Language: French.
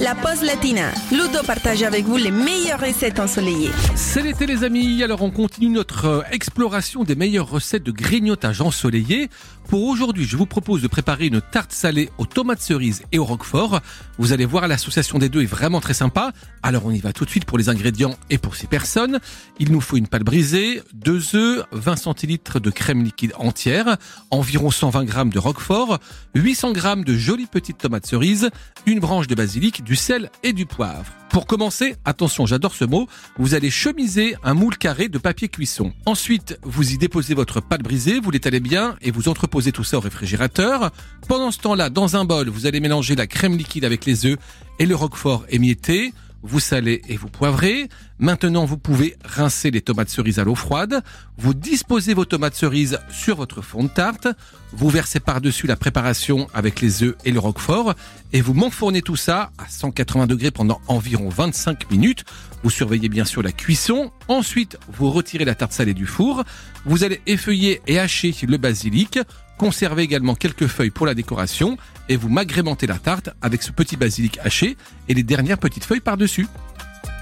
la pause latina. Ludo partage avec vous les meilleures recettes ensoleillées. C'est l'été les amis, alors on continue notre euh, exploration des meilleures recettes de grignotage ensoleillé. Pour aujourd'hui, je vous propose de préparer une tarte salée aux tomates cerises et au roquefort. Vous allez voir, l'association des deux est vraiment très sympa. Alors on y va tout de suite pour les ingrédients et pour ces personnes. Il nous faut une pâte brisée, deux œufs, 20 centilitres de crème liquide entière, environ 120 grammes de roquefort, 800 grammes de jolies petites tomates cerises, une branche de basilic, du sel et du poivre. Pour commencer, attention, j'adore ce mot, vous allez chemiser un moule carré de papier cuisson. Ensuite, vous y déposez votre pâte brisée, vous l'étalez bien et vous entreposez tout ça au réfrigérateur. Pendant ce temps-là, dans un bol, vous allez mélanger la crème liquide avec les œufs et le roquefort émietté vous salez et vous poivrez. Maintenant, vous pouvez rincer les tomates cerises à l'eau froide. Vous disposez vos tomates cerises sur votre fond de tarte. Vous versez par-dessus la préparation avec les œufs et le roquefort et vous m'enfournez tout ça à 180 degrés pendant environ 25 minutes. Vous surveillez bien sûr la cuisson. Ensuite, vous retirez la tarte salée du four. Vous allez effeuiller et hacher le basilic. Conservez également quelques feuilles pour la décoration et vous m'agrémentez la tarte avec ce petit basilic haché et les dernières petites feuilles par-dessus.